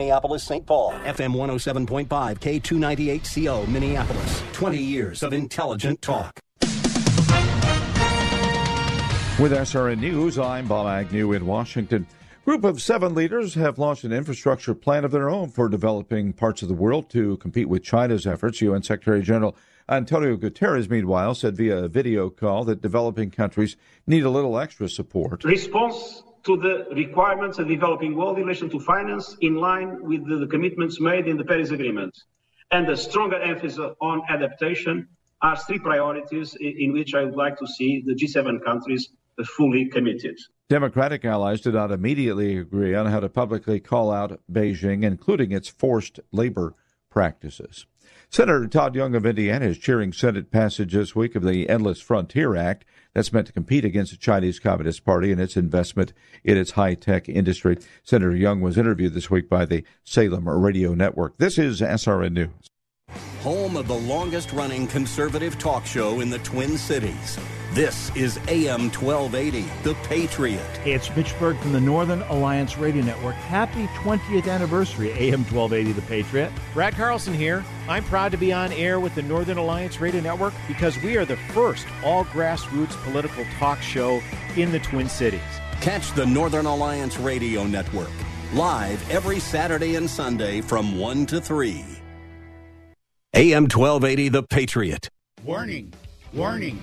Minneapolis, St. Paul, FM 107.5, K298CO, Minneapolis. 20 years of intelligent talk. With SRN News, I'm Bob Agnew in Washington. Group of seven leaders have launched an infrastructure plan of their own for developing parts of the world to compete with China's efforts. UN Secretary General Antonio Guterres, meanwhile, said via a video call that developing countries need a little extra support. Response to the requirements of developing world in relation to finance in line with the, the commitments made in the Paris Agreement and a stronger emphasis on adaptation are three priorities in which I would like to see the G7 countries fully committed. Democratic allies did not immediately agree on how to publicly call out Beijing, including its forced labor practices. Senator Todd Young of Indiana is cheering Senate passage this week of the Endless Frontier Act that's meant to compete against the Chinese Communist Party and its investment in its high tech industry. Senator Young was interviewed this week by the Salem Radio Network. This is SRN News. Home of the longest running conservative talk show in the Twin Cities. This is AM 1280, The Patriot. Hey, it's Mitch Berg from the Northern Alliance Radio Network. Happy 20th anniversary, AM 1280, The Patriot. Brad Carlson here. I'm proud to be on air with the Northern Alliance Radio Network because we are the first all grassroots political talk show in the Twin Cities. Catch the Northern Alliance Radio Network live every Saturday and Sunday from 1 to 3. AM 1280, The Patriot. Warning, warning,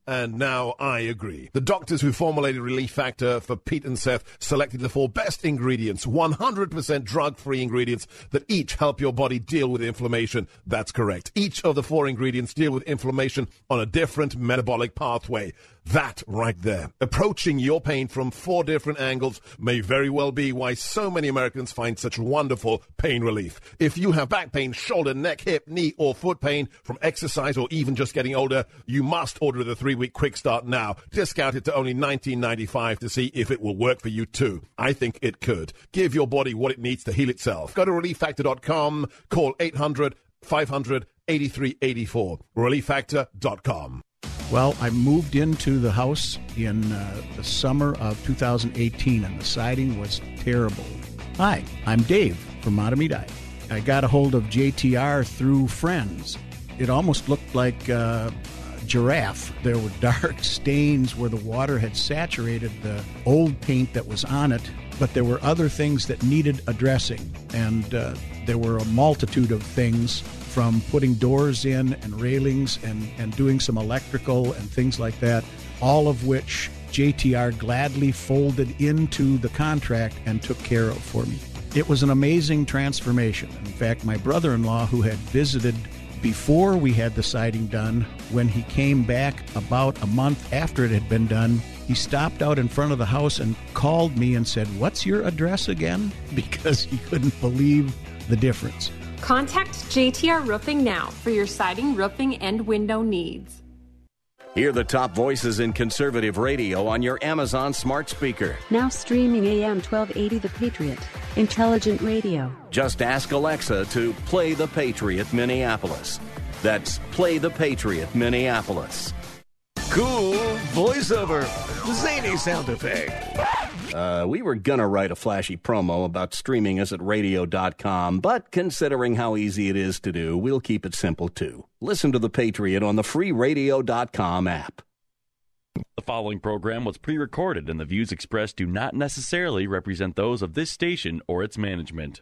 And now I agree. The doctors who formulated Relief Factor for Pete and Seth selected the four best ingredients, 100% drug free ingredients that each help your body deal with inflammation. That's correct. Each of the four ingredients deal with inflammation on a different metabolic pathway. That right there. Approaching your pain from four different angles may very well be why so many Americans find such wonderful pain relief. If you have back pain, shoulder, neck, hip, knee, or foot pain from exercise or even just getting older, you must order the three week quick start now. Discounted to only $19.95 to see if it will work for you too. I think it could. Give your body what it needs to heal itself. Go to relieffactor.com, call 800 500 8384. Relieffactor.com. Well, I moved into the house in uh, the summer of 2018, and the siding was terrible. Hi, I'm Dave from Matamidi. I got a hold of JTR through friends. It almost looked like uh, giraffe. There were dark stains where the water had saturated the old paint that was on it, but there were other things that needed addressing, and uh, there were a multitude of things from putting doors in and railings and, and doing some electrical and things like that, all of which JTR gladly folded into the contract and took care of for me. It was an amazing transformation. In fact, my brother in law, who had visited before we had the siding done, when he came back about a month after it had been done, He stopped out in front of the house and called me and said, What's your address again? Because he couldn't believe the difference. Contact JTR Roofing now for your siding, roofing, and window needs. Hear the top voices in conservative radio on your Amazon smart speaker. Now streaming AM 1280 The Patriot. Intelligent radio. Just ask Alexa to play the Patriot Minneapolis. That's Play the Patriot Minneapolis. Cool voiceover. Zany sound effect. Uh, we were gonna write a flashy promo about streaming us at radio.com, but considering how easy it is to do, we'll keep it simple too. Listen to The Patriot on the free radio.com app. The following program was pre recorded, and the views expressed do not necessarily represent those of this station or its management.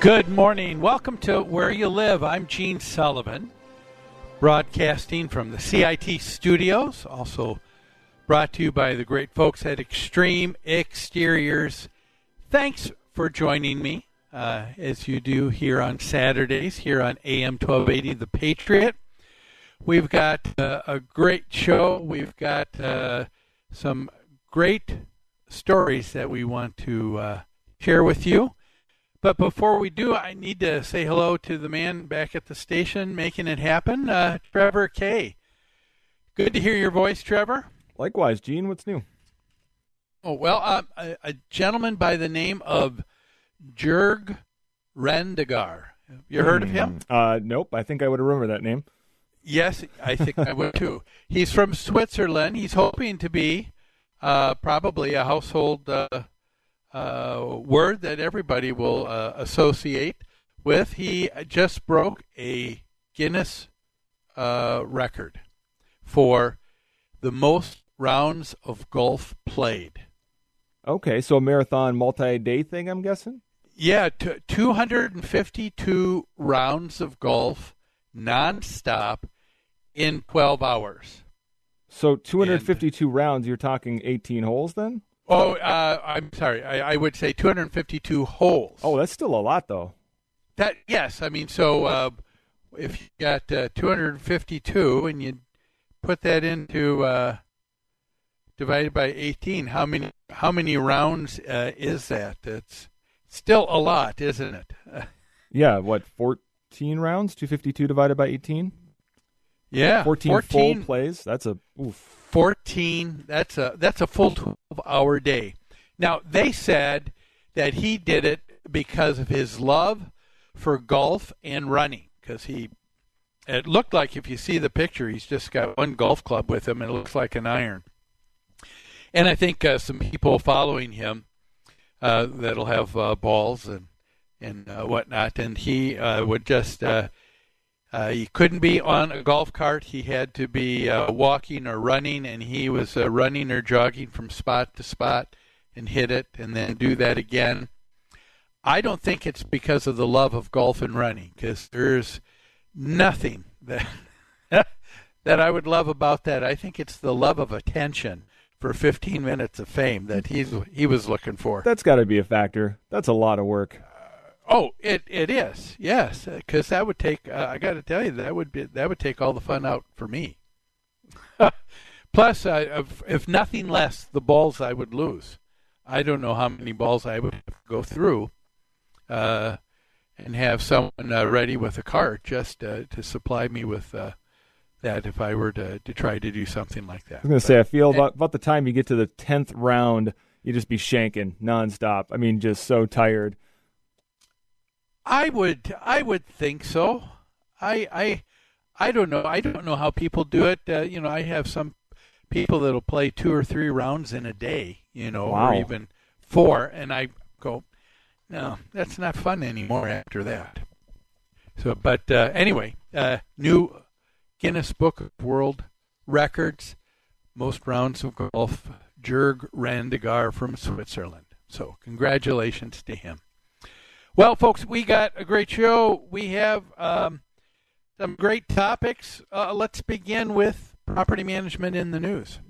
Good morning. Welcome to Where You Live. I'm Gene Sullivan, broadcasting from the CIT studios, also brought to you by the great folks at Extreme Exteriors. Thanks for joining me uh, as you do here on Saturdays, here on AM 1280 The Patriot. We've got uh, a great show. We've got uh, some great stories that we want to uh, share with you. But before we do, I need to say hello to the man back at the station making it happen, uh, Trevor Kay. Good to hear your voice, Trevor. Likewise, Gene. What's new? Oh well, uh, a, a gentleman by the name of Jurg Rendegar. You heard of him? Uh, nope. I think I would remember that name. Yes, I think I would too. He's from Switzerland. He's hoping to be uh, probably a household uh, word that everybody will uh, associate with. He just broke a Guinness uh, record for the most rounds of golf played. Okay, so a marathon multi-day thing, I'm guessing. Yeah, t- 252 rounds of golf nonstop in 12 hours. So 252 rounds. You're talking 18 holes, then? Oh, uh, I'm sorry. I, I would say 252 holes. Oh, that's still a lot, though. That yes, I mean so. Uh, if you got uh, 252 and you put that into uh, divided by 18, how many how many rounds uh, is that? It's still a lot, isn't it? Yeah, what 14 rounds? 252 divided by 18. Yeah, 14, 14 full plays. That's a oof. 14 that's a that's a full 12 hour day now they said that he did it because of his love for golf and running because he it looked like if you see the picture he's just got one golf club with him and it looks like an iron and i think uh, some people following him uh, that'll have uh, balls and and uh, whatnot and he uh, would just uh, he couldn't be on a golf cart. He had to be uh, walking or running, and he was uh, running or jogging from spot to spot and hit it and then do that again. I don't think it's because of the love of golf and running, because there's nothing that that I would love about that. I think it's the love of attention for 15 minutes of fame that he's he was looking for. That's got to be a factor. That's a lot of work. Oh, it it is. Yes, because that would take. Uh, I got to tell you, that would be that would take all the fun out for me. Plus, uh, if, if nothing less, the balls I would lose. I don't know how many balls I would have to go through, uh, and have someone uh, ready with a cart just uh, to supply me with uh, that if I were to to try to do something like that. I was going to say, I feel about, about the time you get to the 10th round, you just be shanking nonstop. I mean, just so tired. I would I would think so. I I I don't know. I don't know how people do it. Uh, you know, I have some people that'll play two or three rounds in a day. You know, Wow. or even four, and I go, no, that's not fun anymore after that. So, but uh, anyway, uh, new Guinness Book of World Records most rounds of golf, Jurg Randegar from Switzerland. So, congratulations to him. Well, folks, we got a great show. We have um, some great topics. Uh, let's begin with property management in the news.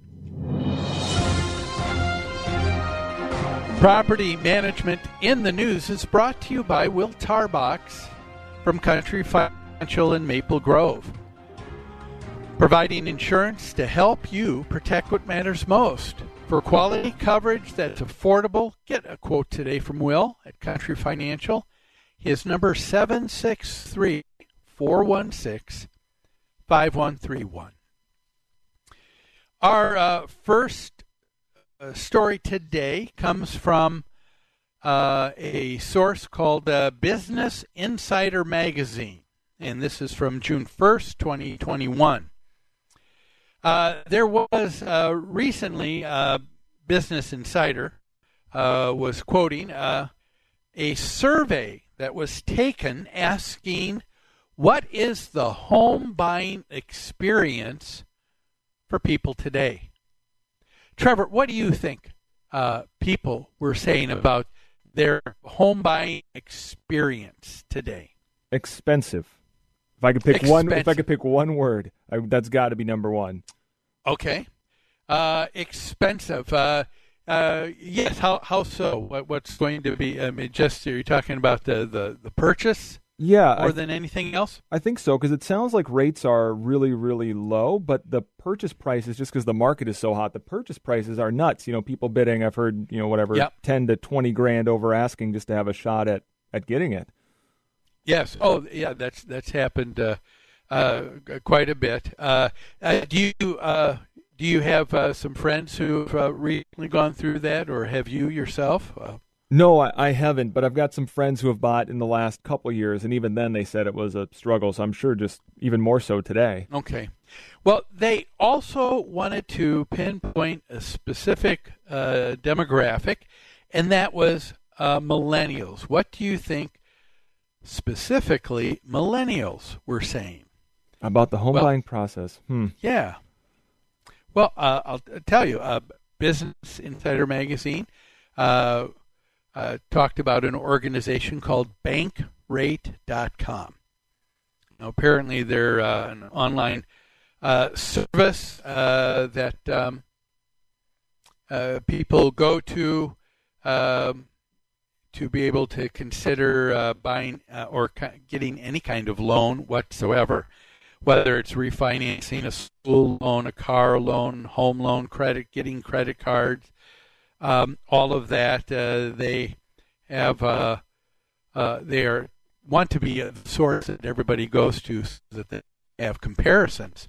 Property management in the news is brought to you by Will Tarbox from Country Financial in Maple Grove. Providing insurance to help you protect what matters most. For quality coverage that's affordable, get a quote today from Will at Country Financial. His number 763 416 5131. Our uh, first uh, story today comes from uh, a source called uh, Business Insider Magazine, and this is from June 1st, 2021. Uh, there was uh, recently uh, Business Insider uh, was quoting uh, a survey that was taken asking what is the home buying experience for people today. Trevor, what do you think uh, people were saying about their home buying experience today? Expensive. If I could pick one, if I could pick one word, I, that's got to be number one. Okay. Uh, expensive. Uh, uh, yes. How how so? What, what's going to be? I mean, just are you talking about the the, the purchase Yeah, more I, than anything else? I think so because it sounds like rates are really, really low, but the purchase prices, just because the market is so hot, the purchase prices are nuts. You know, people bidding. I've heard, you know, whatever, Yep. ten to twenty grand over asking just to have a shot at at getting it. Yes. Oh, yeah. That's that's happened uh, uh, quite a bit. Uh, uh, do you uh, do you have uh, some friends who've uh, recently gone through that, or have you yourself? Uh, No, I, I haven't, but I've got some friends who have bought in the last couple years, and even then they said it was a struggle. So I'm sure just even more so today. Okay. Well, they also wanted to pinpoint a specific uh, demographic, and that was uh, millennials. What do you think specifically millennials were saying? About the home Well- buying process. Hmm. Yeah. Well, uh, I'll tell you, uh, Business Insider Magazine uh, uh, talked about an organization called BankRate.com. Now, apparently, they're uh, an online uh, service uh, that um, uh, people go to um, to be able to consider uh, buying uh, or getting any kind of loan whatsoever, whether it's refinancing a school loan, a car loan, home loan, credit, getting credit cards, um, all of that. Uh, they have uh, uh, they are want to be a source that everybody goes to so that they have comparisons.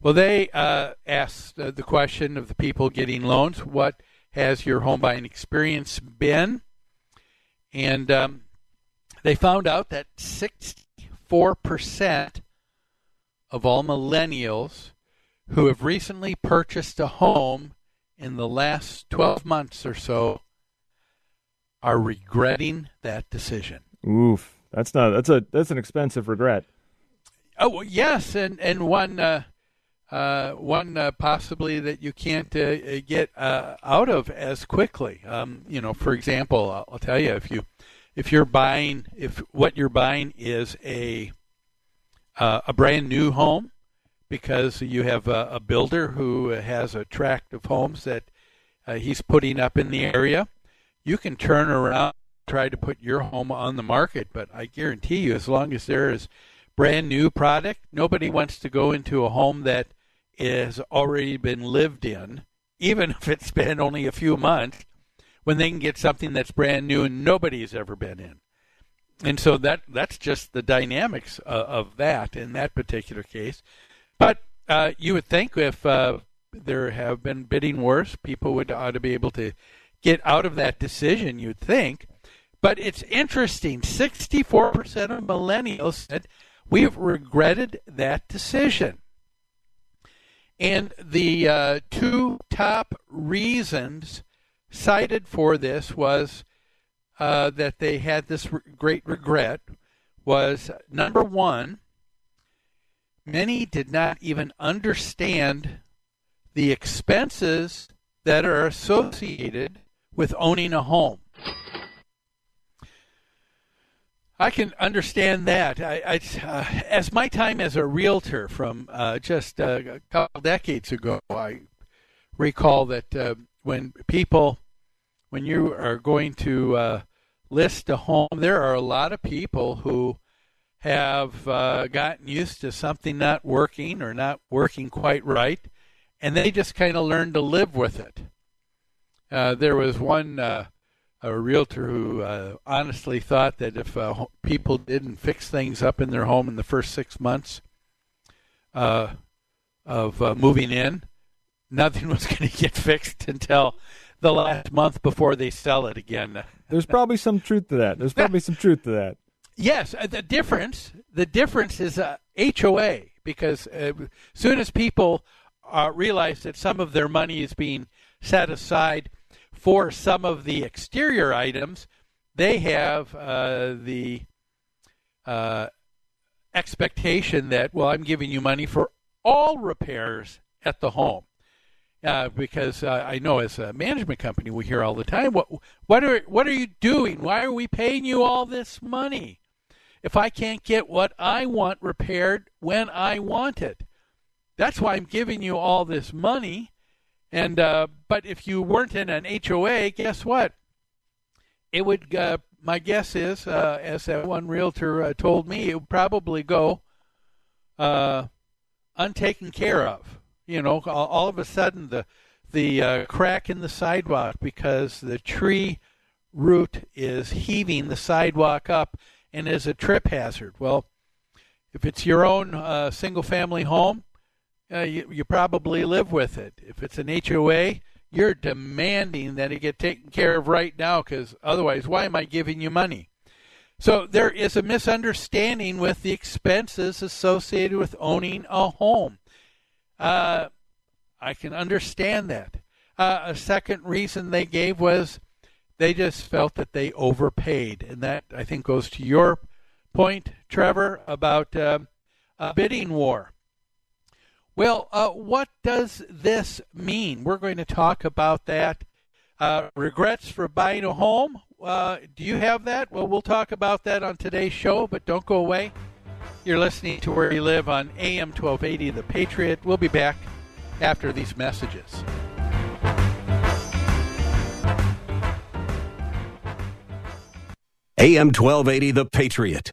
Well, they uh, asked the question of the people getting loans, what has your home buying experience been? And um, they found out that 64% of all millennials who have recently purchased a home in the last 12 months or so are regretting that decision. Oof, that's not that's a that's an expensive regret. Oh yes, and and one uh, uh, one uh, possibly that you can't uh, get uh, out of as quickly. Um, you know, for example, I'll, tell you if you if you're buying if what you're buying is a uh, a brand new home because you have a, a builder who has a tract of homes that uh, he's putting up in the area, you can turn around try to put your home on the market. But I guarantee you, as long as there is brand new product, nobody wants to go into a home that has already been lived in, even if it's been only a few months, when they can get something that's brand new and nobody's ever been in. And so that that's just the dynamics uh, of that in that particular case. But uh, you would think if uh, there have been bidding wars, people would ought to be able to get out of that decision. You'd think, but it's interesting. Sixty-four percent of millennials said we have regretted that decision. And the uh, two top reasons cited for this was uh, that they had this re- great regret was number one, many did not even understand the expenses that are associated with owning a home. I can understand that. I, I uh, as my time as a realtor from uh, just uh, a couple decades ago, I recall that uh, when people, when you are going to uh, list a home, there are a lot of people who have uh, gotten used to something not working or not working quite right, and they just kind of learn to live with it. there was one a realtor who uh, honestly thought that if uh, people didn't fix things up in their home in the first six months uh, of uh, moving in, nothing was going to get fixed until the last month before they sell it again. There's probably some truth to that. There's probably some truth to that. Yes, uh, the difference the difference is HOA uh, because as soon as people realize that some of their money is being set aside for some of the exterior items, they have uh, the uh, expectation that, well, I'm giving you money for all repairs at the home. Uh, because uh, I know as a management company, we hear all the time, "What, what are, what are you doing? Why are we paying you all this money? If I can't get what I want repaired when I want it, that's why I'm giving you all this money." And uh, but if you weren't in an HOA, guess what? It would. Uh, my guess is, uh, as that one realtor uh, told me, it would probably go uh, untaken care of. You know, all, all of a sudden the the uh, crack in the sidewalk because the tree root is heaving the sidewalk up and is a trip hazard. Well, if it's your own single family home, uh, you, you probably live with it. If it's an HOA, you're demanding that it get taken care of right now because otherwise, why am I giving you money? So there is a misunderstanding with the expenses associated with owning a home. Uh, I can understand that. Uh, a second reason they gave was they just felt that they overpaid, and that I think goes to your point, Trevor, about uh, a bidding war. Well, uh, what does this mean? We're going to talk about that. Uh, regrets for buying a home? Uh, do you have that? Well, we'll talk about that on today's show, but don't go away. You're listening to Where You Live on AM 1280 The Patriot. We'll be back after these messages. AM 1280 The Patriot.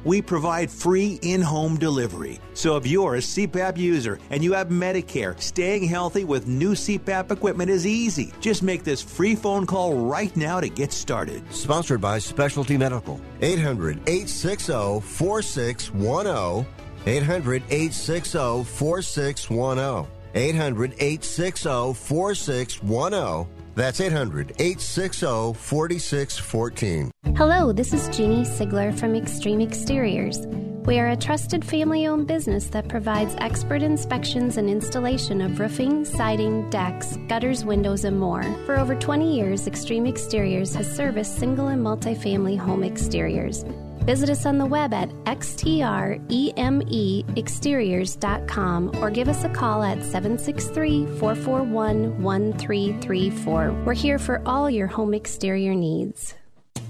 we provide free in home delivery. So if you're a CPAP user and you have Medicare, staying healthy with new CPAP equipment is easy. Just make this free phone call right now to get started. Sponsored by Specialty Medical. 800 860 4610. 800 860 4610. 800 860 4610. That's 800 860 4614. Hello, this is Jeannie Sigler from Extreme Exteriors. We are a trusted family owned business that provides expert inspections and installation of roofing, siding, decks, gutters, windows, and more. For over 20 years, Extreme Exteriors has serviced single and multifamily home exteriors. Visit us on the web at xtremeexteriors.com or give us a call at 763 441 1334. We're here for all your home exterior needs.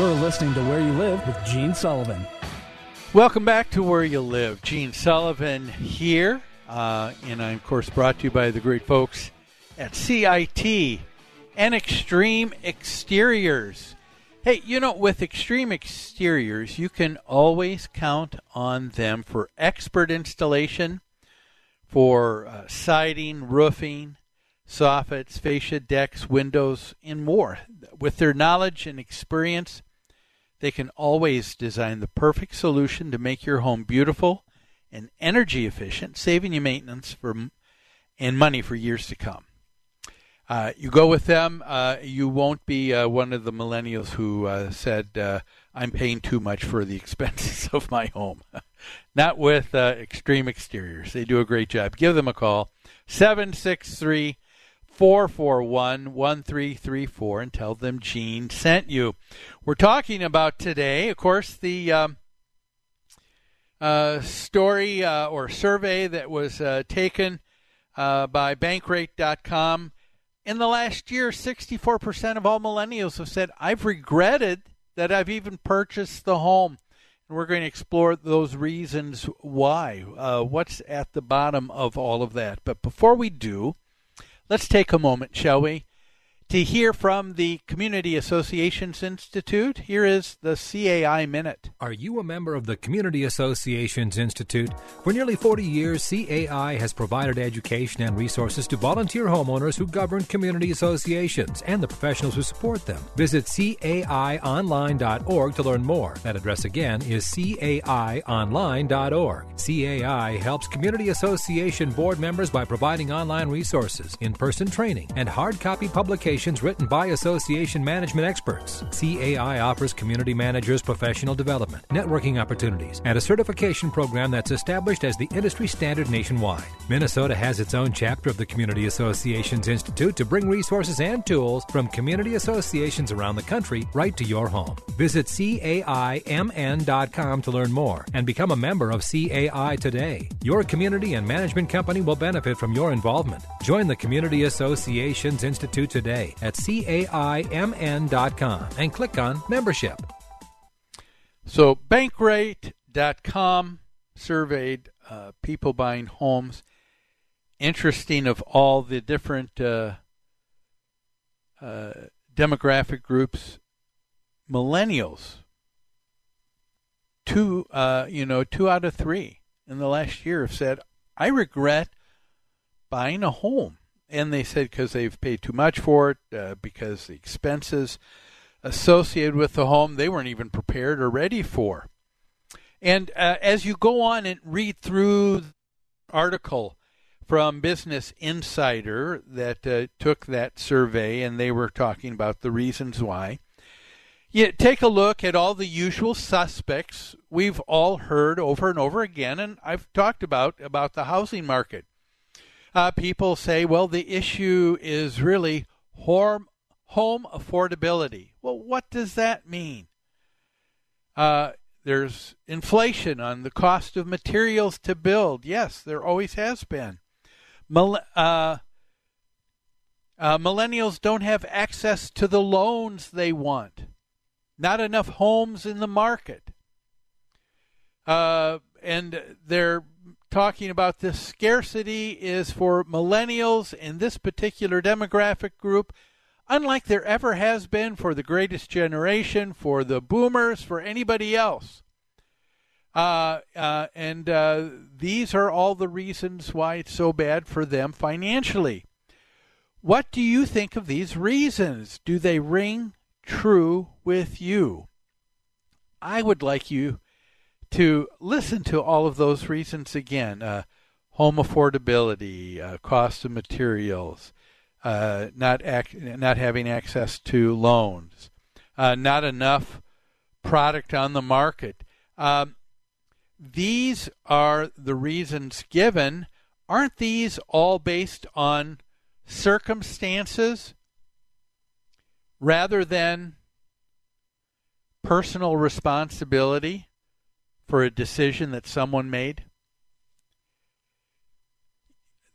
You're listening to Where You Live with Gene Sullivan. Welcome back to Where You Live. Gene Sullivan here, uh, and I'm, of course, brought to you by the great folks at CIT and Extreme Exteriors. Hey, you know, with Extreme Exteriors, you can always count on them for expert installation, for uh, siding, roofing, soffits, fascia, decks, windows, and more. With their knowledge and experience, they can always design the perfect solution to make your home beautiful and energy efficient, saving you maintenance for and money for years to come. Uh, you go with them, uh, you won't be uh, one of the millennials who uh, said, uh, I'm paying too much for the expenses of my home. Not with uh, Extreme Exteriors. They do a great job. Give them a call, 763 441 1334, and tell them Gene sent you. We're talking about today, of course, the. Um, uh, story uh, or survey that was uh, taken uh, by Bankrate.com. In the last year, 64% of all millennials have said, I've regretted that I've even purchased the home. And we're going to explore those reasons why. Uh, what's at the bottom of all of that. But before we do, let's take a moment, shall we, to hear from the Community Associations Institute. Here is the CAI Minute. Are you a member of the Community Associations Institute? For nearly 40 years, CAI has provided education and resources to volunteer homeowners who govern community associations and the professionals who support them. Visit caionline.org to learn more. That address again is caionline.org. CAI helps community association board members by providing online resources, in person training, and hard copy publications written by association management experts. CAI offers community managers professional development, networking opportunities, and a certification program that's established as the industry standard nationwide. Minnesota has its own chapter of the Community Associations Institute to bring resources and tools from community associations around the country right to your home. Visit CAIMN.com to learn more and become a member of CAI today. Your community and management company will benefit from your involvement. Join the Community Associations Institute today at caimn.com and click on membership. So, bankrate.com surveyed uh, people buying homes. Interesting of all the different uh, uh, demographic groups, millennials. Two, uh, you know, two out of three in the last year have said, "I regret buying a home." And they said because they've paid too much for it, uh, because the expenses associated with the home they weren't even prepared or ready for. And uh, as you go on and read through the article from Business Insider that uh, took that survey, and they were talking about the reasons why. You take a look at all the usual suspects we've all heard over and over again, and I've talked about about the housing market uh, people say, well, the issue is really home, home affordability. Well, what does that mean? Uh, there's inflation on the cost of materials to build. Yes, there always has been. Mil- uh, uh, millennials don't have access to the loans they want. Not enough homes in the market. Uh, and they're talking about this scarcity is for millennials in this particular demographic group, unlike there ever has been for the greatest generation, for the boomers, for anybody else. Uh, uh, and uh, these are all the reasons why it's so bad for them financially. What do you think of these reasons? Do they ring true with you? I would like you to listen to all of those reasons again uh, home affordability, uh, cost of materials, uh, not, ac- not having access to loans, uh, not enough product on the market. Um, these are the reasons given. Aren't these all based on circumstances rather than personal responsibility for a decision that someone made?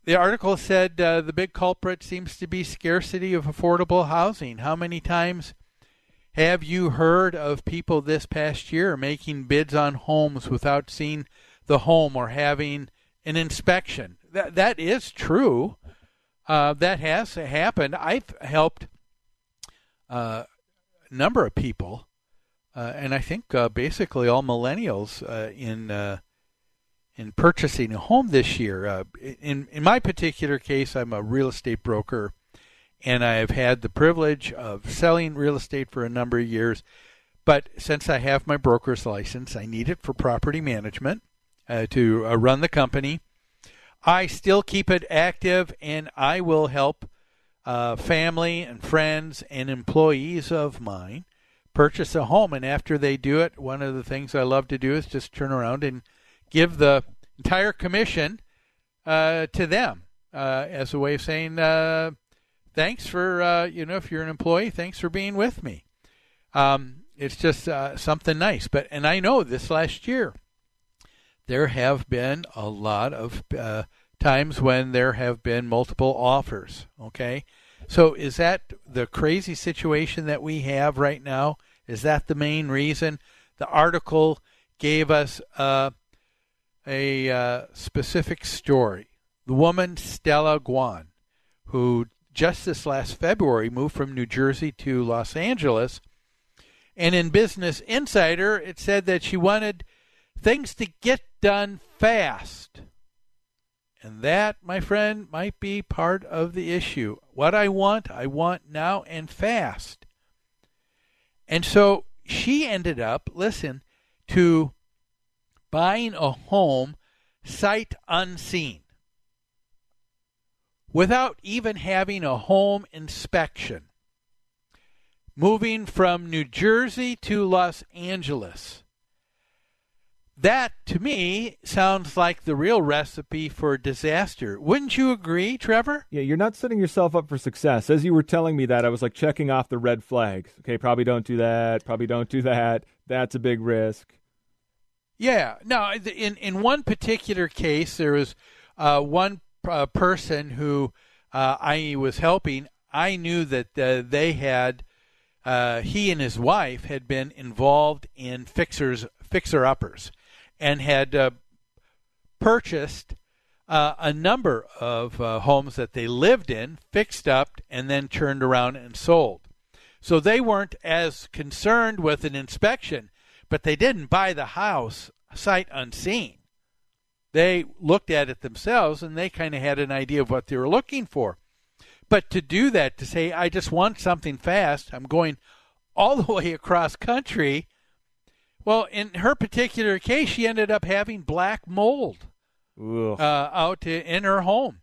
The article said uh, the big culprit seems to be scarcity of affordable housing. How many times have you heard of people this past year making bids on homes without seeing the home or having an inspection? That that is true. Uh, that has happened. I've helped uh, a number of people, uh, and I think uh, basically all millennials uh, in uh, in purchasing a home this year. in in my particular case, I'm a real estate broker, and I have had the privilege of selling real estate for a number of years. But since I have my broker's license, I need it for property management to run the company I still keep it active and I will help uh, family and friends and employees of mine purchase a home. And after they do it, one of the things I love to do is just turn around and give the entire commission uh, to them uh, as a way of saying, uh, thanks for, uh, you know, if you're an employee, thanks for being with me. Um, it's just uh, something nice. But, and I know this last year, there have been a lot of uh, times when there have been multiple offers. Okay, so is that the crazy situation that we have right now? Is that the main reason? The article gave us uh, a uh, specific story. The woman Stella Guan, who just this last February moved from New Jersey to Los Angeles, and in Business Insider it said that she wanted things to get done fast. And that, my friend, might be part of the issue. What I want, I want now and fast. And so she ended up, listen, to buying a home sight unseen without even having a home inspection. Moving from New Jersey to Los Angeles that, to me, sounds like the real recipe for disaster. Wouldn't you agree, Trevor? Yeah, you're not setting yourself up for success. As you were telling me that, I was like checking off the red flags. Okay, probably don't do that. Probably don't do that. That's a big risk. Yeah. No, in, in one particular case, there was uh, one uh, person who uh, I was helping. I knew that uh, they had, uh, he and his wife had been involved in fixers, fixer uppers and had uh, purchased uh, a number of uh, homes that they lived in, fixed up, and then turned around and sold. So they weren't as concerned with an inspection, but they didn't buy the house sight unseen. They looked at it themselves and they kind of had an idea of what they were looking for. But to do that, to say, I just want something fast, I'm going all the way across country well, in her particular case, she ended up having black mold uh, out in her home,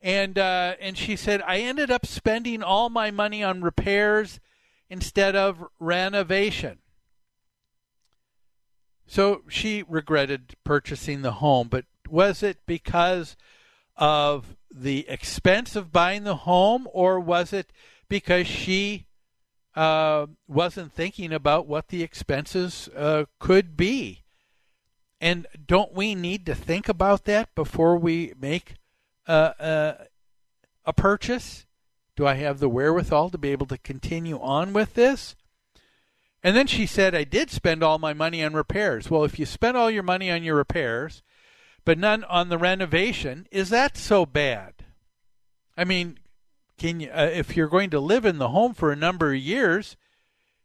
and uh, and she said I ended up spending all my money on repairs instead of renovation. So she regretted purchasing the home, but was it because of the expense of buying the home, or was it because she uh, wasn't thinking about what the expenses uh, could be. And don't we need to think about that before we make uh, uh, a purchase? Do I have the wherewithal to be able to continue on with this? And then she said, I did spend all my money on repairs. Well, if you spend all your money on your repairs, but none on the renovation. Is that so bad? I mean, can you, uh, if you're going to live in the home for a number of years,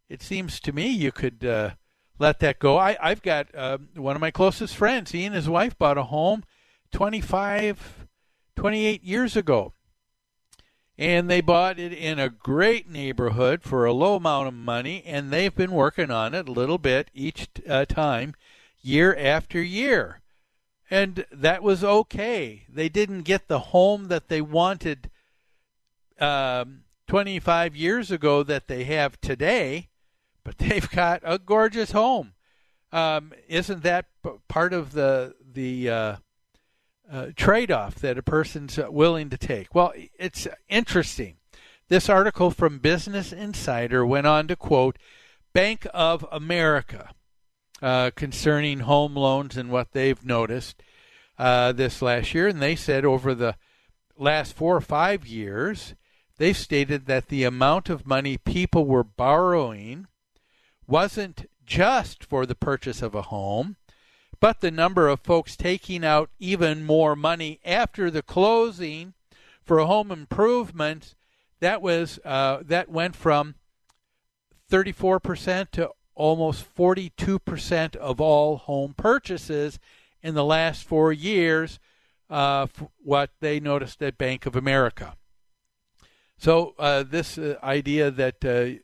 it seems to me you could uh, let that go. I, I've got uh, one of my closest friends. He and his wife bought a home 25, 28 years ago. And they bought it in a great neighborhood for a low amount of money, and they've been working on it a little bit each uh, time, year after year. And that was okay. They didn't get the home that they wanted um, 25 years ago that they have today, but they've got a gorgeous home. Um, isn't that p- part of the the uh, uh, trade-off that a person's willing to take? Well, it's interesting. This article from Business Insider went on to quote Bank of America uh, concerning home loans and what they've noticed uh, this last year, and they said over the last four or five years, they stated that the amount of money people were borrowing wasn't just for the purchase of a home, but the number of folks taking out even more money after the closing for home improvement that was uh, that went from 34% to almost 42% of all home purchases in the last four years, uh, what they noticed at Bank of America. So, uh, this uh, idea that uh,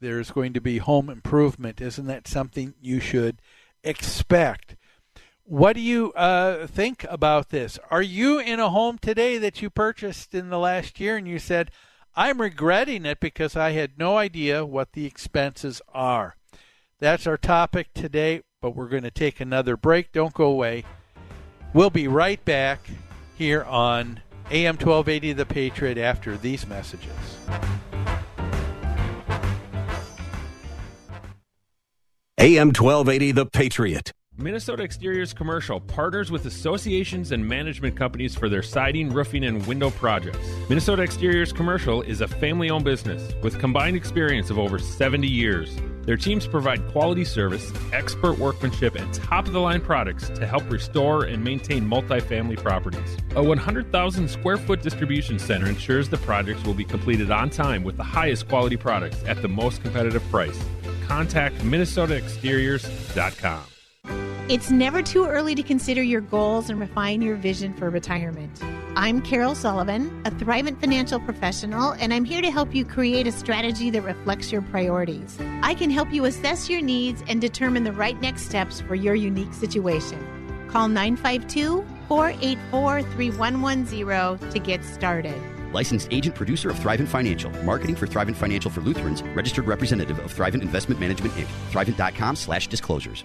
there's going to be home improvement, isn't that something you should expect? What do you uh, think about this? Are you in a home today that you purchased in the last year and you said, I'm regretting it because I had no idea what the expenses are? That's our topic today, but we're going to take another break. Don't go away. We'll be right back here on AM 1280 The Patriot after these messages. AM 1280 The Patriot. Minnesota Exteriors Commercial partners with associations and management companies for their siding, roofing, and window projects. Minnesota Exteriors Commercial is a family owned business with combined experience of over 70 years. Their teams provide quality service, expert workmanship, and top of the line products to help restore and maintain multifamily properties. A 100,000 square foot distribution center ensures the projects will be completed on time with the highest quality products at the most competitive price. Contact MinnesotaExteriors.com. It's never too early to consider your goals and refine your vision for retirement. I'm Carol Sullivan, a Thrivent financial professional, and I'm here to help you create a strategy that reflects your priorities. I can help you assess your needs and determine the right next steps for your unique situation. Call 952 484 3110 to get started. Licensed agent producer of Thrivent Financial. Marketing for Thrivent Financial for Lutherans. Registered representative of Thrivent Investment Management Inc. Thrivent.com slash disclosures.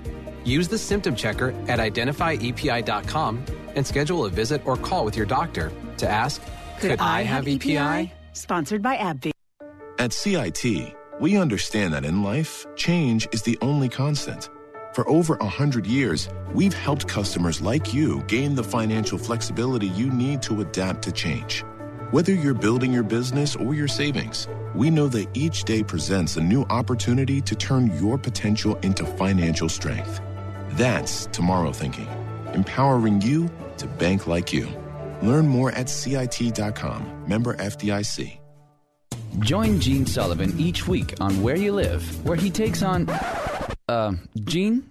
Use the symptom checker at identifyepi.com and schedule a visit or call with your doctor to ask, Could, I have E EPI? Sponsored by AbbVie. At CIT, we understand that in life, change is the only constant. For over 100 years, we've helped customers like you gain the financial flexibility you need to adapt to change. Whether you're building your business or your savings, we know that each day presents a new opportunity to turn your potential into financial strength. That's tomorrow thinking, empowering you to bank like you. Learn more at CIT.com. Member FDIC. Join Gene Sullivan each week on Where You Live, where he takes on. Uh, Gene,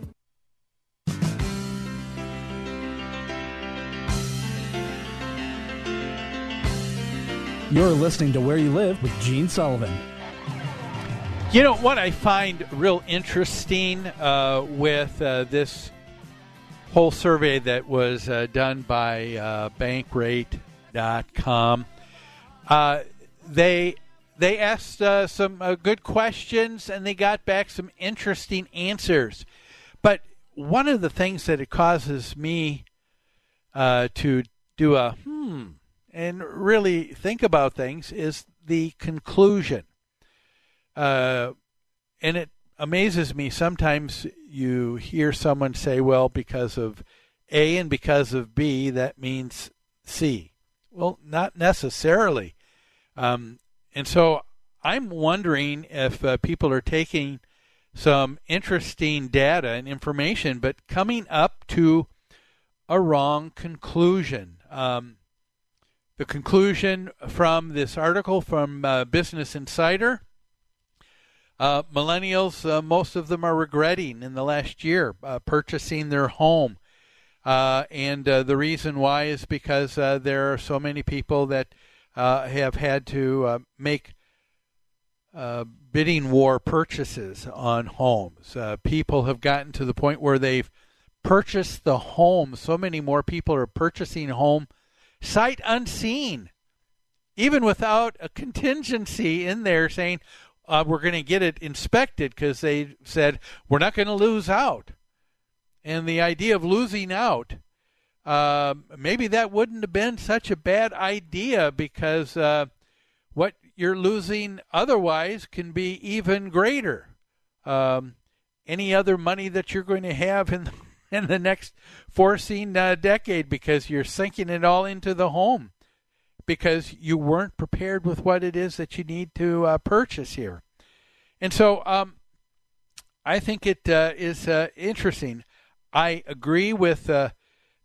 You're listening to Where You Live with Gene Sullivan. You know what I find real interesting uh, with uh, this whole survey that was uh, done by uh, Bankrate.com. Uh, they they asked uh, some uh, good questions and they got back some interesting answers. But one of the things that it causes me to do a hmm and really think about things is the conclusion. Uh, and it amazes me sometimes you hear someone say, well, because of A and because of B, that means C. Well, not necessarily. Um, and so I'm wondering if uh, people are taking some interesting data and information, but coming up to a wrong conclusion. Um, the conclusion from this article from uh, Business Insider. Uh, millennials, uh, most of them are regretting in the last year uh, purchasing their home. Uh, and uh, the reason why is because there are so many people that have had to make bidding war purchases on homes. people have gotten to the point where they've purchased the home. So many more people are purchasing home sight unseen, even without a contingency in there saying uh, we're going to get it inspected because they said we're not going to lose out. And the idea of losing out, uh, maybe that wouldn't have been such a bad idea because uh, what you're losing otherwise can be even greater. Um, any other money that you're going to have in in the next foreseen uh, decade because you're sinking it all into the home because you weren't prepared with what it is that you need to uh, purchase here. And so um, I think it uh, is uh, interesting. I agree with uh,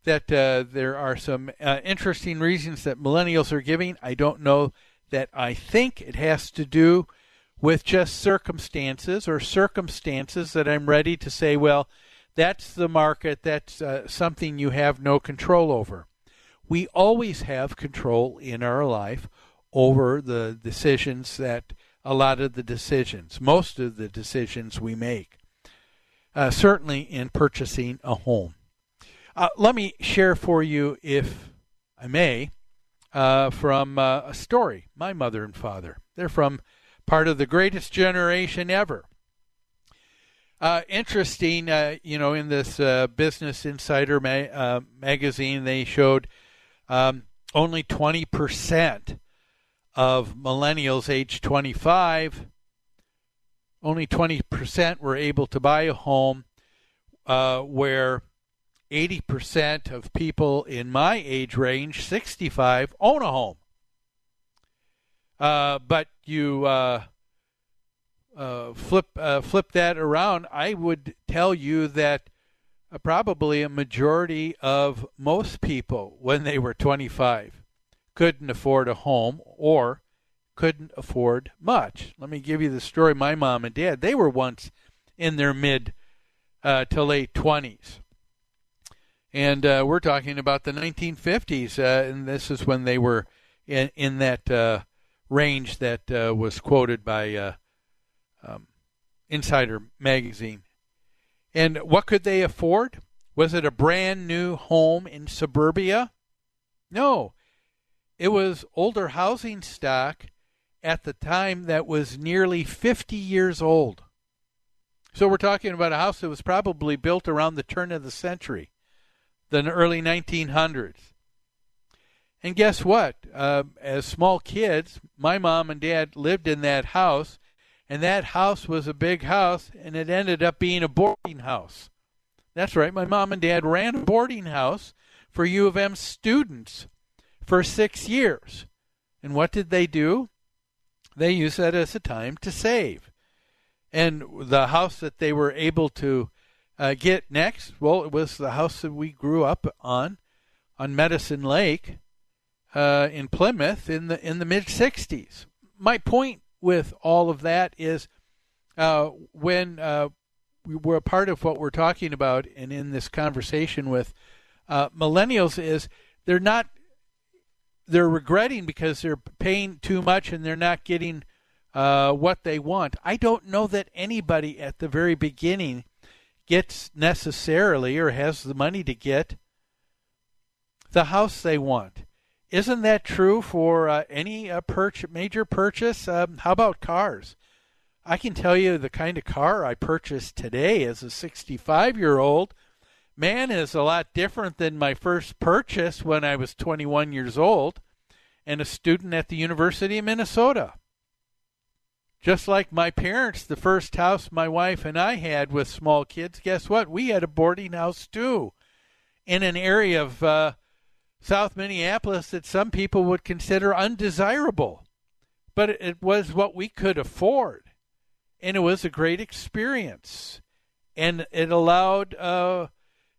that uh, there are some interesting reasons that millennials are giving. I don't know that I think it has to do with just circumstances or circumstances that I'm ready to say, well, that's the market. That's uh, something you have no control over. We always have control in our life over the decisions that a lot of the decisions, most of the decisions we make, uh, certainly in purchasing a home. Uh, let me share for you, if I may, uh, from uh, a story. My mother and father. They're from part of the greatest generation ever. Uh, interesting, uh, you know, in this uh, Business Insider ma- uh, magazine, they showed um, only 20% of millennials age 25, only 20% were able to buy a home, uh, where 80% of people in my age range, 65, own a home. Uh, but you uh, flip uh, flip that around, I would tell you that uh, probably a majority of most people, when they were 25, couldn't afford a home or couldn't afford much. Let me give you the story. My mom and dad, they were once in their mid uh, to late 20s. And uh, we're talking about the 1950s, uh, and this is when they were in, in that range that was quoted by um, Insider magazine. And what could they afford? Was it a brand new home in suburbia? No. It was older housing stock at the time that was nearly 50 years old. So we're talking about a house that was probably built around the turn of the century, the early 1900s. And guess what? Uh, as small kids, my mom and dad lived in that house and that house was a big house, and it ended up being a boarding house. That's right, my mom and dad ran a boarding house for U of M students for six years. And what did they do? They used that as a time to save. And the house that they were able to uh, get next, well, it was the house that we grew up on, on Medicine Lake, uh, in Plymouth in the in the mid '60s. My point with all of that is, uh, when uh, we were a part of what we're talking about, and in this conversation with uh, millennials, is they're not they're regretting because they're paying too much and they're not getting uh, what they want. I don't know that anybody at the very beginning gets necessarily or has the money to get the house they want. Isn't that true for uh, any uh, major purchase? Um, how about cars? I can tell you the kind of car I purchased today as a 65 year old. Man is a lot different than my first purchase when I was 21 years old and a student at the University of Minnesota. Just like my parents, the first house my wife and I had with small kids, guess what? We had a boarding house too in an area of uh, South Minneapolis that some people would consider undesirable. But it was what we could afford. And it was a great experience. And it allowed uh,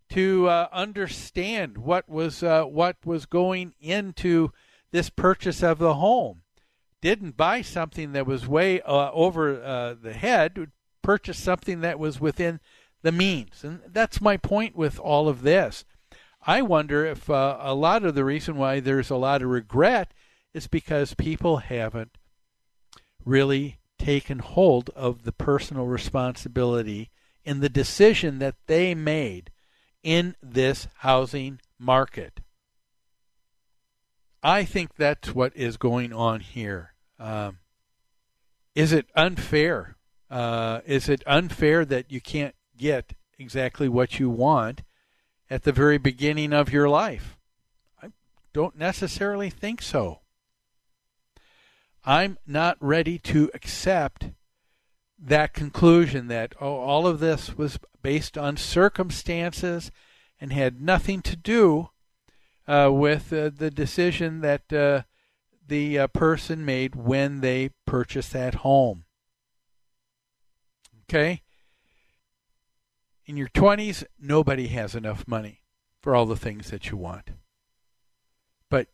to uh, understand what was uh, what was going into this purchase of the home didn't buy something that was way uh, over uh, the head, purchase something that was within the means. And that's my point with all of this. I wonder if uh, a lot of the reason why there's a lot of regret is because people haven't really taken hold of the personal responsibility in the decision that they made in this housing market. I think that's what is going on here. Um, is it unfair? Uh, is it unfair that you can't get exactly what you want at the very beginning of your life? I don't necessarily think so. I'm not ready to accept that conclusion that oh, all of this was based on circumstances and had nothing to do uh, with uh, the decision that uh, the uh, person made when they purchased that home. Okay? In your 20s, nobody has enough money for all the things that you want. But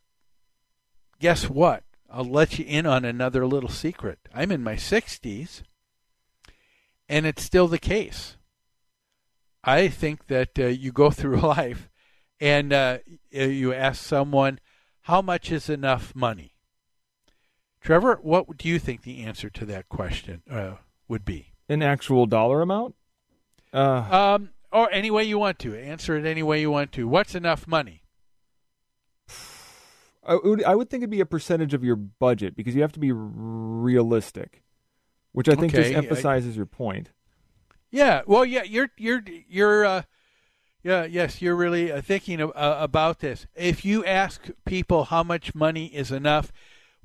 guess what? I'll let you in on another little secret. I'm in my 60s, and it's still the case. I think that uh, you go through life and uh, you ask someone, how much is enough money? Trevor, what do you think the answer to that question uh, would be? An actual dollar amount? Uh, um, or any way you want to. Answer it any way you want to. What's enough money? I would, I would think it'd be a percentage of your budget because you have to be realistic, which I think Okay, just emphasizes your point. Yeah. Well, yeah. You're you're you're. Uh, yeah. Yes. You're really uh, thinking of, uh, about this. If you ask people how much money is enough,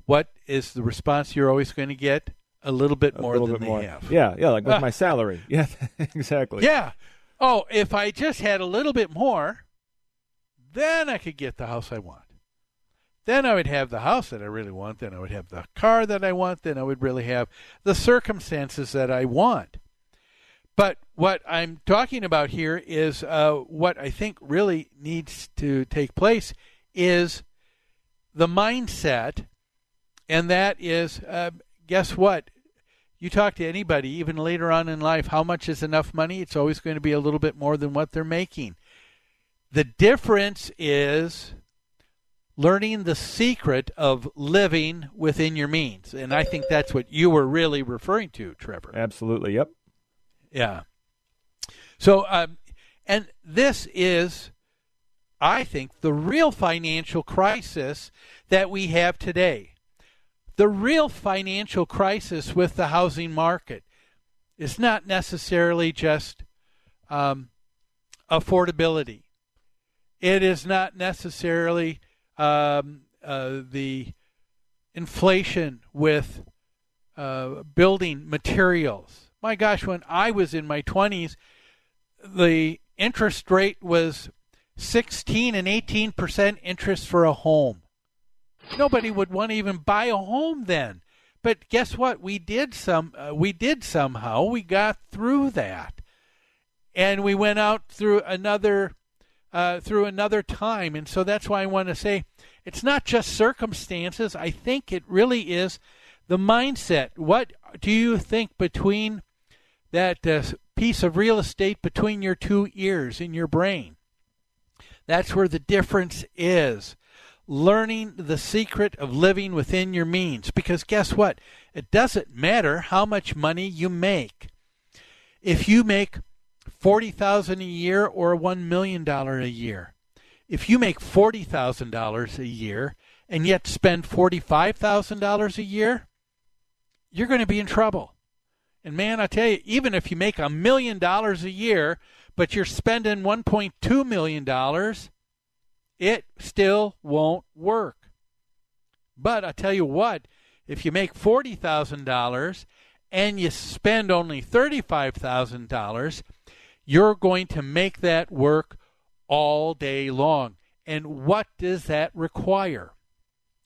what is the response you're always going to get? A little bit more little than bit they more. have. Yeah, yeah, like with Ah. my salary. Yeah, exactly. Yeah. Oh, if I just had a little bit more, then I could get the house I want. Then I would have the house that I really want. Then I would have the car that I want. Then I would really have the circumstances that I want. But what I'm talking about here is uh, what I think really needs to take place is the mindset, and that is uh, guess what? You talk to anybody, even later on in life, how much is enough money? It's always going to be a little bit more than what they're making. The difference is learning the secret of living within your means. And I think that's what you were really referring to, Trevor. Absolutely. Yep. Yeah. So, um, and this is, I think, the real financial crisis that we have today. The real financial crisis with the housing market is not necessarily just um, affordability. It is not necessarily um, uh, the inflation with uh, building materials. My gosh, when I was in my 20s, the interest rate was 16 and 18 percent interest for a home. Nobody would want to even buy a home then. But guess what? We did some. Uh, we did somehow. We got through that, and we went out through another uh, through another time. And so that's why I want to say it's not just circumstances. I think it really is the mindset. What do you think between that uh, piece of real estate between your two ears in your brain? That's where the difference is learning the secret of living within your means. Because guess what? It doesn't matter how much money you make. If you make forty thousand a year or one million dollar a year, if you make forty thousand dollars a year and yet spend forty five thousand dollars a year, you're going to be in trouble. And man, I tell you, even if you make a million dollars a year, but you're spending one point two million dollars it still won't work. But I tell you what, if you make $40,000 and you spend only $35,000, you're going to make that work all day long. And what does that require?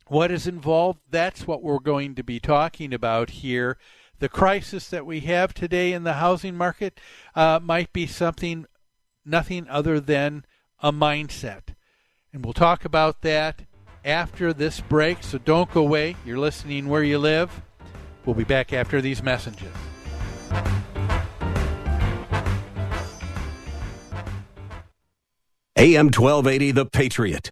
What is involved? That's what we're going to be talking about here. The crisis that we have today in the housing market uh, might be something, nothing other than a mindset. And we'll talk about that after this break, so don't go away. You're listening where you live. We'll be back after these messages. AM 1280, The Patriot.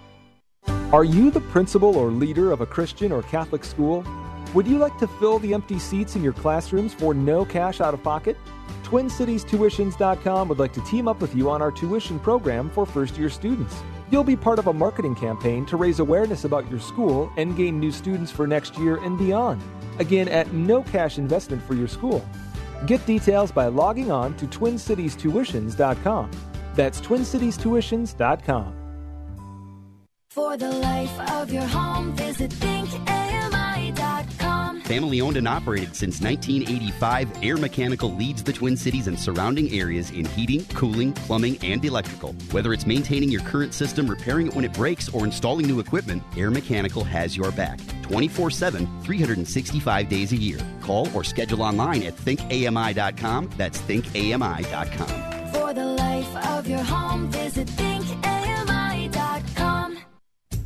Are you the principal or leader of a Christian or Catholic school? Would you like to fill the empty seats in your classrooms for no cash out of pocket? TwinCitiesTuitions.com would like to team up with you on our tuition program for first year students. You'll be part of a marketing campaign to raise awareness about your school and gain new students for next year and beyond. Again, at no cash investment for your school. Get details by logging on to TwinCitiesTuitions.com. That's TwinCitiesTuitions.com. For the life of your home, visit thinkami.com. Family owned and operated since 1985, Air Mechanical leads the Twin Cities and surrounding areas in heating, cooling, plumbing, and electrical. Whether it's maintaining your current system, repairing it when it breaks, or installing new equipment, Air Mechanical has your back 24 7, 365 days a year. Call or schedule online at thinkami.com. That's thinkami.com. For the life of your home, visit thinkami.com.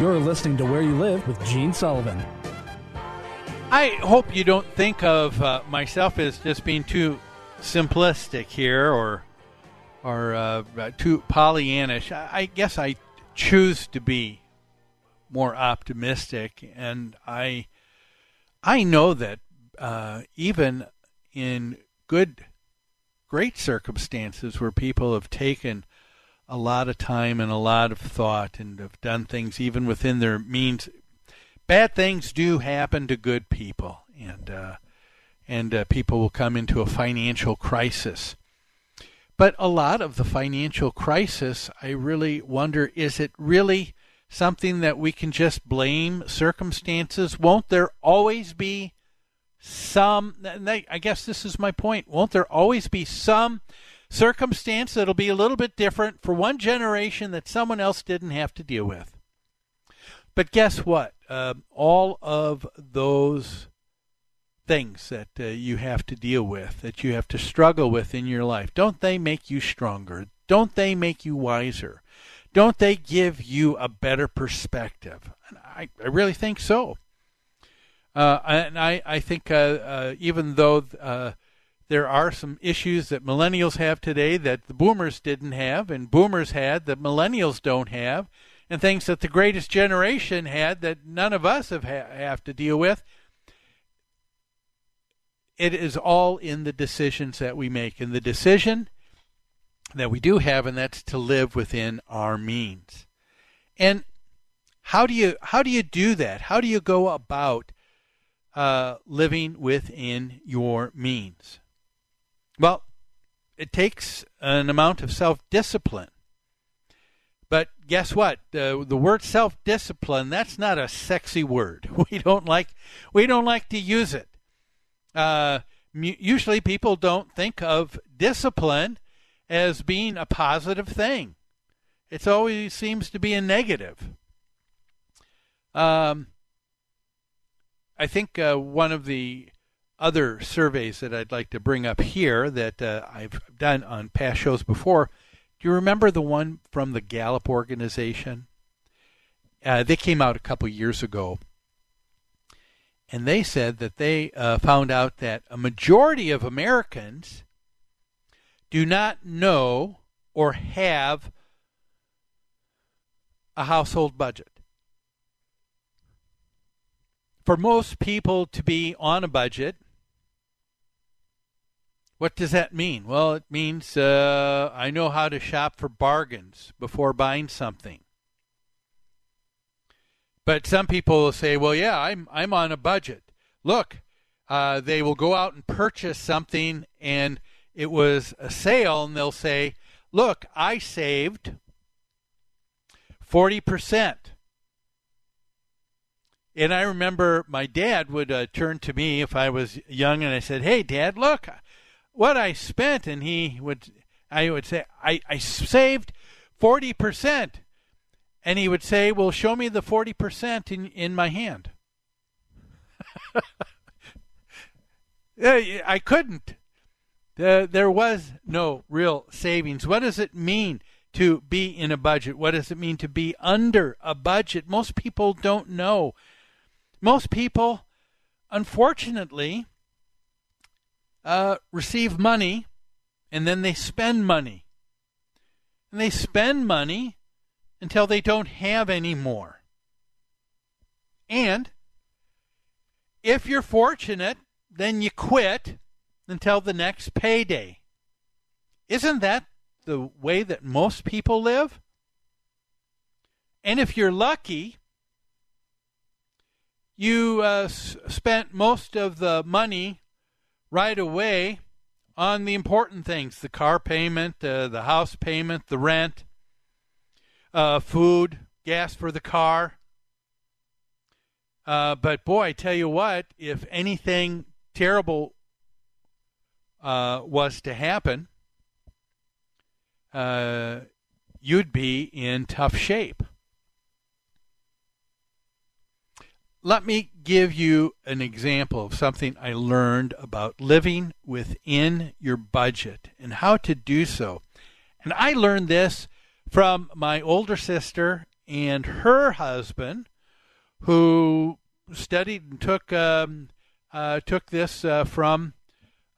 You're listening to Where You Live with Gene Sullivan. I hope you don't think of uh, myself as just being too simplistic here or or uh, too Pollyannish. I, I guess I choose to be more optimistic, and I I know that uh, even in good, great circumstances where people have taken a lot of time and a lot of thought and have done things even within their means, bad things do happen to good people, and uh, and uh, people will come into a financial crisis. But a lot of the financial crisis, I really wonder, is it really something that we can just blame circumstances? Won't there always be some? I guess this is my point. Won't there always be some circumstance that'll be a little bit different for one generation that someone else didn't have to deal with? But guess what? Uh, all of those things that uh, you have to deal with, that you have to struggle with in your life, don't they make you stronger? Don't they make you wiser? Don't they give you a better perspective? I, I really think so. Uh, and I, I think uh, uh even though uh, there are some issues that millennials have today that the boomers didn't have, and boomers had that millennials don't have, and things that the greatest generation had that none of us have ha- have to deal with. It is all in the decisions that we make, and the decision that we do have, and that's to live within our means. And how do you how do you do that? How do you go about uh, living within your means? Well, it takes an amount of self discipline. But guess what? Uh, the word self discipline that's not a sexy word. We don't like we don't like to use it. Uh, usually, people don't think of discipline as being a positive thing. It always seems to be a negative. Um, I think uh, one of the other surveys that I'd like to bring up here that uh, I've done on past shows before. Do you remember the one from the Gallup organization? Uh, they came out a couple years ago, and they said that they uh, found out that a majority of Americans do not know or have a household budget. For most people to be on a budget, what does that mean? Well, it means uh, I know how to shop for bargains before buying something. But some people will say, "Well, yeah, I'm I'm on a budget." Look, uh, they will go out and purchase something, and it was a sale, and they'll say, Look, I saved 40%. And I remember my dad would uh, turn to me if I was young, and I said, Hey, Dad, look what I spent. And he would, I would say, I, I saved 40%. And he would say, Well, show me the 40% in, in my hand. I couldn't. There was no real savings. What does it mean to be in a budget? What does it mean to be under a budget? Most people don't know. Most people, unfortunately, uh, receive money and then they spend money. And they spend money until they don't have any more. And if you're fortunate, then you quit until the next payday. Isn't that the way that most people live? And if you're lucky, you uh, s- spent most of the money right away on the important things the car payment, uh, the house payment, the rent, uh, food, gas for the car. Uh, but boy, I tell you what, if anything terrible uh, was to happen, uh, you'd be in tough shape. Let me give you an example of something I learned about living within your budget and how to do so. And I learned this from my older sister and her husband, who studied and took um, uh, took this uh, from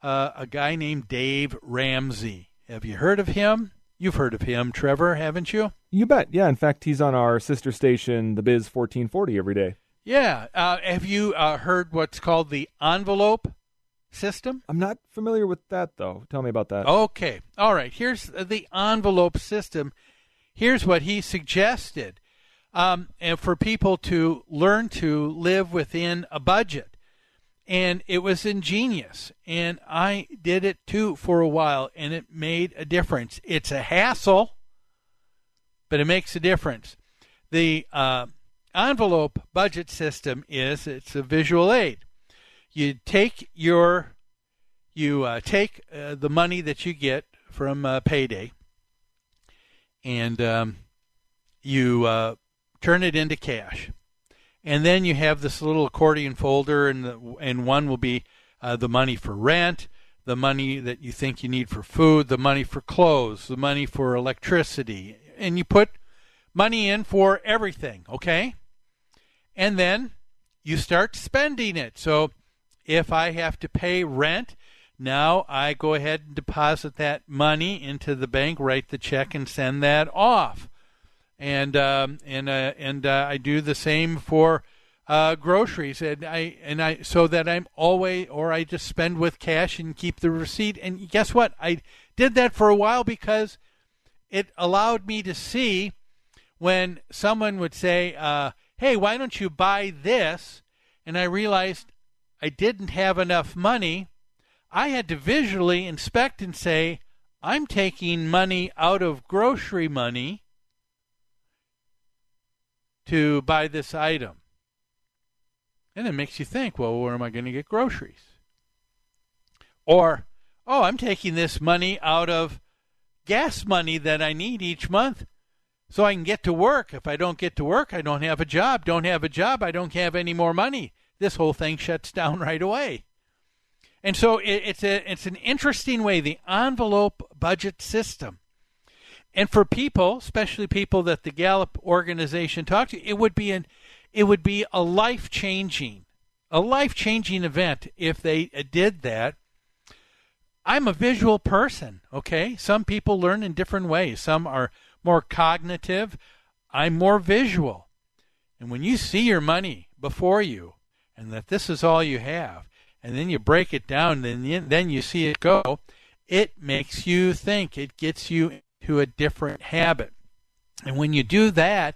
uh, a guy named Dave Ramsey. Have you heard of him? You've heard of him, Trevor, haven't you? You bet. Yeah. In fact, he's on our sister station, The Biz 1440, every day. Yeah. Uh, have you uh, heard what's called the envelope system? I'm not familiar with that, though. Tell me about that. Okay. All right. Here's the envelope system. Here's what he suggested um, and for people to learn to live within a budget. And it was ingenious. And I did it too for a while, and it made a difference. It's a hassle, but it makes a difference. The uh, envelope budget system is it's a visual aid. You take your you uh, take uh, the money that you get from uh, payday, and um, you uh, turn it into cash. And then you have this little accordion folder, and the, and one will be uh, the money for rent, the money that you think you need for food, the money for clothes, the money for electricity, and you put money in for everything. Okay, and then you start spending it. So if I have to pay rent, now I go ahead and deposit that money into the bank, write the check, and send that off and um, and uh, and uh, I do the same for uh, groceries, and I and I so that I'm always or I just spend with cash and keep the receipt. And guess what? I did that for a while because it allowed me to see when someone would say, uh, "Hey, why don't you buy this?" and I realized I didn't have enough money. I had to visually inspect and say, "I'm taking money out of grocery money." to buy this item. And it makes you think, well, where am I going to get groceries? Or, oh, I'm taking this money out of gas money that I need each month so I can get to work. If I don't get to work, I don't have a job. Don't have a job, I don't have any more money. This whole thing shuts down right away. And so it, it's a it's an interesting way the envelope budget system and for people, especially people that the Gallup organization talked to, it would be an it would be a life changing, a life changing event if they did that. I'm a visual person, okay? Some people learn in different ways. Some are more cognitive. I'm more visual. And when you see your money before you and that this is all you have, and then you break it down, then then you see it go, it makes you think. It gets you into a different habit. And when you do that,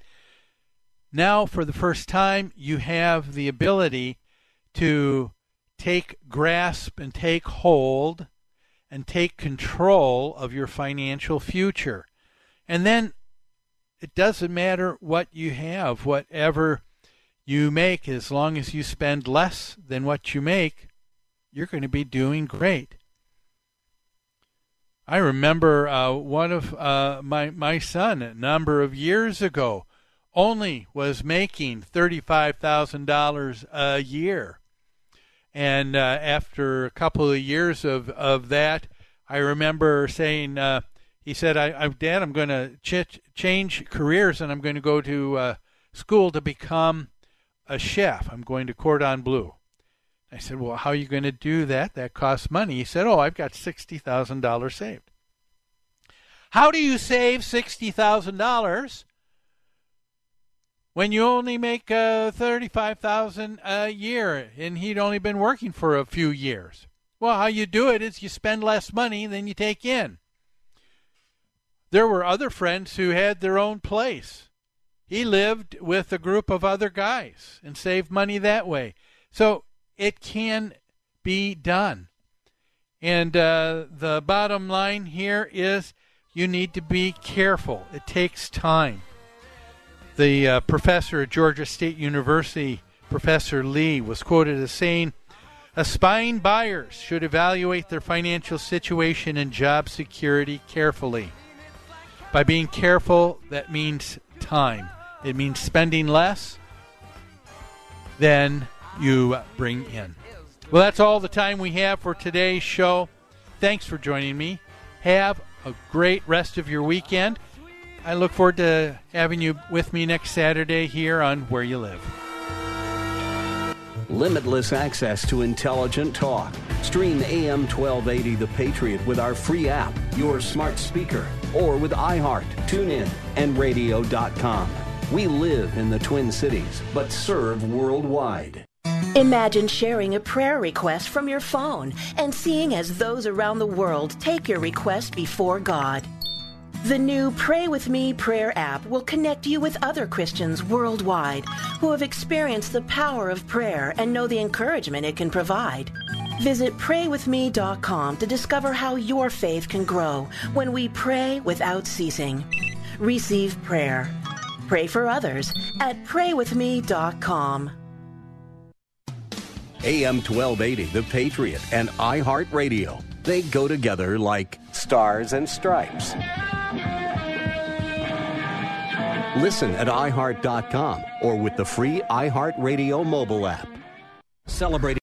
now for the first time, you have the ability to take grasp and take hold and take control of your financial future. And then it doesn't matter what you have, whatever you make, as long as you spend less than what you make, you're going to be doing great. I remember uh, one of uh, my my son a number of years ago only was making thirty five thousand dollars a year, and uh, after a couple of years of of that, I remember saying uh, he said, I, I, "Dad, I'm going to ch- change careers and I'm going to go to uh, school to become a chef. I'm going to Cordon Bleu." I said, Well, how are you going to do that? That costs money. He said, Oh, I've got $60,000 saved. How do you save $60,000 when you only make uh, 35000 a year and he'd only been working for a few years? Well, how you do it is you spend less money than you take in. There were other friends who had their own place. He lived with a group of other guys and saved money that way. So it can be done. And uh, the bottom line here is you need to be careful. It takes time. The uh, professor at Georgia State University, Professor Lee, was quoted as saying, Aspiring buyers should evaluate their financial situation and job security carefully. By being careful, that means time. It means spending less than you bring in. Well, that's all the time we have for today's show. Thanks for joining me. Have a great rest of your weekend. I look forward to having you with me next Saturday here on Where You Live. Limitless access to intelligent talk. Stream AM 1280 The Patriot with our free app, your smart speaker, or with iHeart, TuneIn, and radio.com. We live in the Twin Cities, but serve worldwide. Imagine sharing a prayer request from your phone and seeing as those around the world take your request before God. The new Pray With Me prayer app will connect you with other Christians worldwide who have experienced the power of prayer and know the encouragement it can provide. Visit praywithme.com to discover how your faith can grow when we pray without ceasing. Receive prayer. Pray for others at praywithme.com. AM 1280 The Patriot and iHeartRadio. They go together like stars and stripes. Listen at iHeart.com or with the free iHeartRadio mobile app. Celebrating